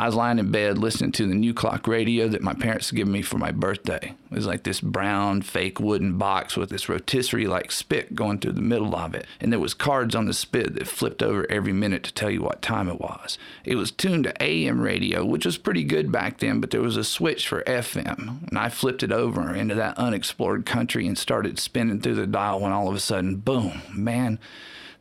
I was lying in bed listening to the new clock radio that my parents had given me for my birthday. It was like this brown, fake wooden box with this rotisserie like spit going through the middle of it. And there was cards on the spit that flipped over every minute to tell you what time it was. It was tuned to AM radio, which was pretty good back then, but there was a switch for FM. And I flipped it over into that unexplored country and started spinning through the dial when all of a sudden, boom, man,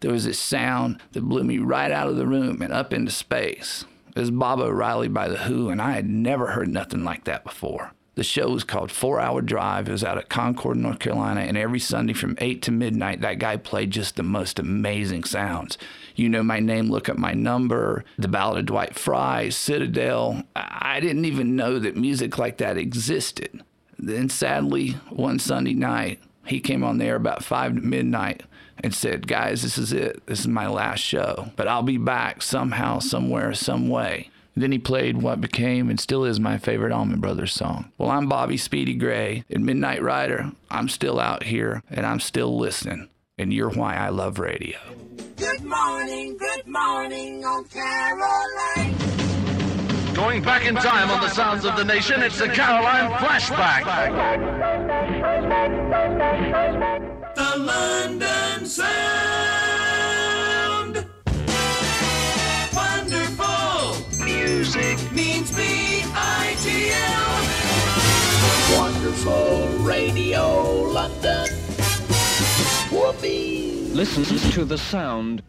there was this sound that blew me right out of the room and up into space. It was Baba O'Riley by The Who, and I had never heard nothing like that before. The show was called Four Hour Drive. It was out at Concord, North Carolina, and every Sunday from 8 to midnight, that guy played just the most amazing sounds. You Know My Name, Look Up My Number, The Ballad of Dwight Fry, Citadel. I didn't even know that music like that existed. Then, sadly, one Sunday night, he came on there about 5 to midnight and said, Guys, this is it. This is my last show, but I'll be back somehow, somewhere, some way. Then he played what became and still is my favorite Allman Brothers song. Well, I'm Bobby Speedy Gray. At Midnight Rider, I'm still out here and I'm still listening. And you're why I love radio. Good morning, good morning on Caroline. Going back in time on the sounds of the nation, it's the Caroline Flashback. The London Sound. Wonderful. Music means B-I-T-L. Wonderful Radio London. Whoopee. Listen to the sound